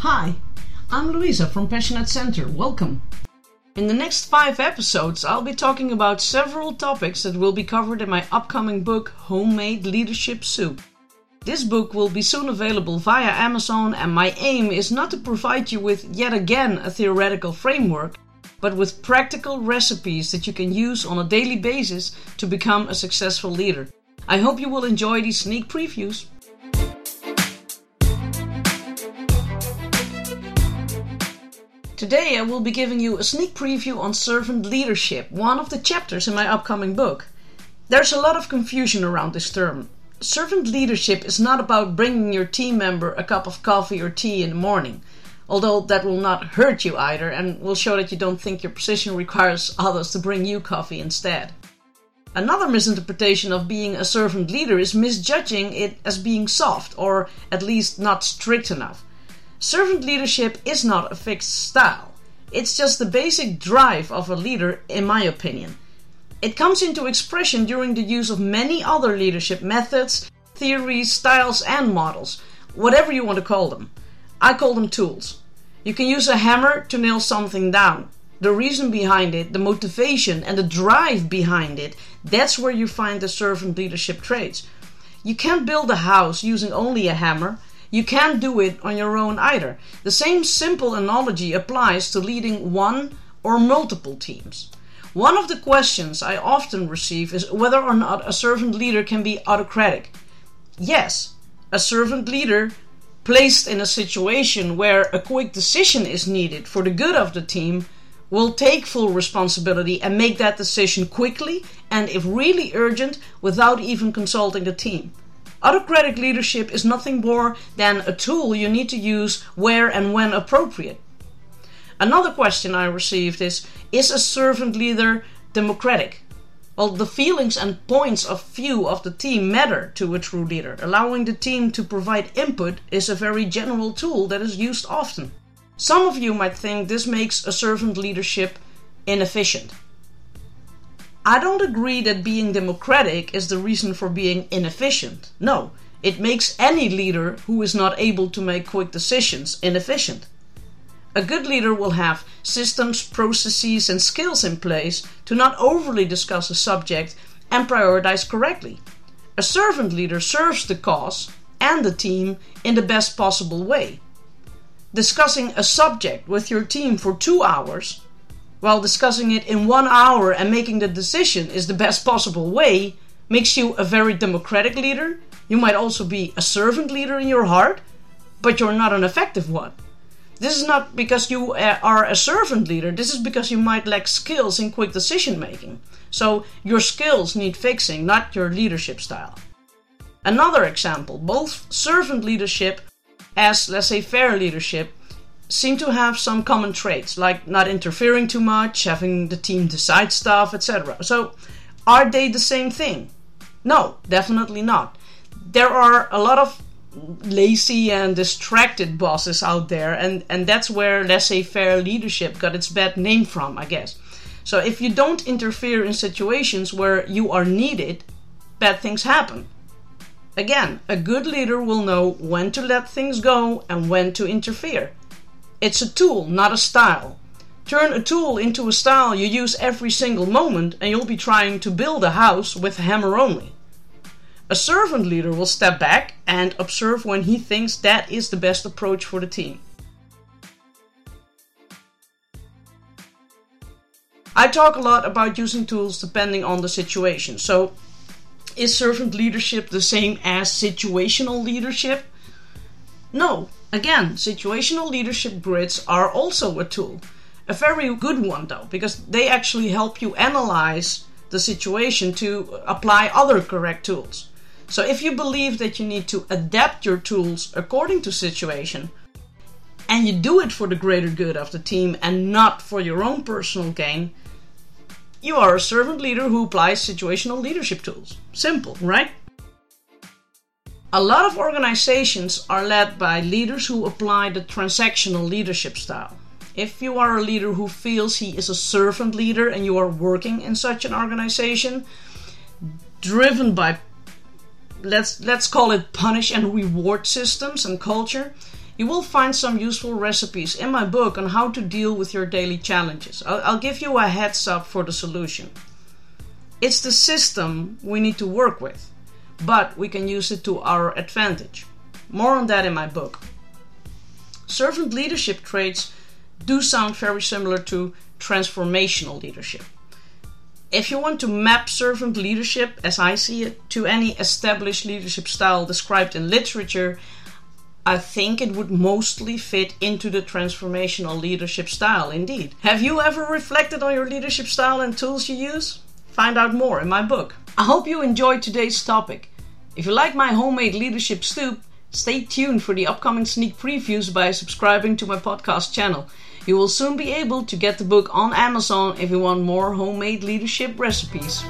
Hi, I'm Louisa from Passionate Center. Welcome. In the next five episodes, I'll be talking about several topics that will be covered in my upcoming book, Homemade Leadership Soup. This book will be soon available via Amazon, and my aim is not to provide you with yet again a theoretical framework, but with practical recipes that you can use on a daily basis to become a successful leader. I hope you will enjoy these sneak previews. Today I will be giving you a sneak preview on servant leadership, one of the chapters in my upcoming book. There's a lot of confusion around this term. Servant leadership is not about bringing your team member a cup of coffee or tea in the morning, although that will not hurt you either and will show that you don't think your position requires others to bring you coffee instead. Another misinterpretation of being a servant leader is misjudging it as being soft or at least not strict enough. Servant leadership is not a fixed style. It's just the basic drive of a leader, in my opinion. It comes into expression during the use of many other leadership methods, theories, styles, and models, whatever you want to call them. I call them tools. You can use a hammer to nail something down. The reason behind it, the motivation, and the drive behind it, that's where you find the servant leadership traits. You can't build a house using only a hammer. You can't do it on your own either. The same simple analogy applies to leading one or multiple teams. One of the questions I often receive is whether or not a servant leader can be autocratic. Yes, a servant leader placed in a situation where a quick decision is needed for the good of the team will take full responsibility and make that decision quickly and, if really urgent, without even consulting the team. Autocratic leadership is nothing more than a tool you need to use where and when appropriate. Another question I received is Is a servant leader democratic? Well, the feelings and points of view of the team matter to a true leader. Allowing the team to provide input is a very general tool that is used often. Some of you might think this makes a servant leadership inefficient. I don't agree that being democratic is the reason for being inefficient. No, it makes any leader who is not able to make quick decisions inefficient. A good leader will have systems, processes, and skills in place to not overly discuss a subject and prioritize correctly. A servant leader serves the cause and the team in the best possible way. Discussing a subject with your team for two hours while discussing it in one hour and making the decision is the best possible way makes you a very democratic leader. You might also be a servant leader in your heart, but you're not an effective one. This is not because you uh, are a servant leader, this is because you might lack skills in quick decision making. So your skills need fixing, not your leadership style. Another example both servant leadership as laissez faire leadership seem to have some common traits, like not interfering too much, having the team decide stuff, etc. So, are they the same thing? No, definitely not. There are a lot of lazy and distracted bosses out there, and, and that's where laissez faire leadership got its bad name from, I guess. So, if you don't interfere in situations where you are needed, bad things happen. Again, a good leader will know when to let things go and when to interfere. It's a tool, not a style. Turn a tool into a style you use every single moment, and you'll be trying to build a house with a hammer only. A servant leader will step back and observe when he thinks that is the best approach for the team. I talk a lot about using tools depending on the situation. So, is servant leadership the same as situational leadership? No, Again, situational leadership grids are also a tool. A very good one, though, because they actually help you analyze the situation to apply other correct tools. So if you believe that you need to adapt your tools according to situation, and you do it for the greater good of the team and not for your own personal gain, you are a servant leader who applies situational leadership tools. Simple, right? A lot of organizations are led by leaders who apply the transactional leadership style. If you are a leader who feels he is a servant leader and you are working in such an organization, driven by let's let's call it punish and reward systems and culture, you will find some useful recipes in my book on how to deal with your daily challenges. I'll, I'll give you a heads up for the solution. It's the system we need to work with, but we can use it to our advantage. More on that in my book. Servant leadership traits do sound very similar to transformational leadership. If you want to map servant leadership, as I see it, to any established leadership style described in literature, I think it would mostly fit into the transformational leadership style, indeed. Have you ever reflected on your leadership style and tools you use? Find out more in my book. I hope you enjoyed today's topic. If you like my homemade leadership soup, stay tuned for the upcoming sneak previews by subscribing to my podcast channel. You will soon be able to get the book on Amazon if you want more homemade leadership recipes.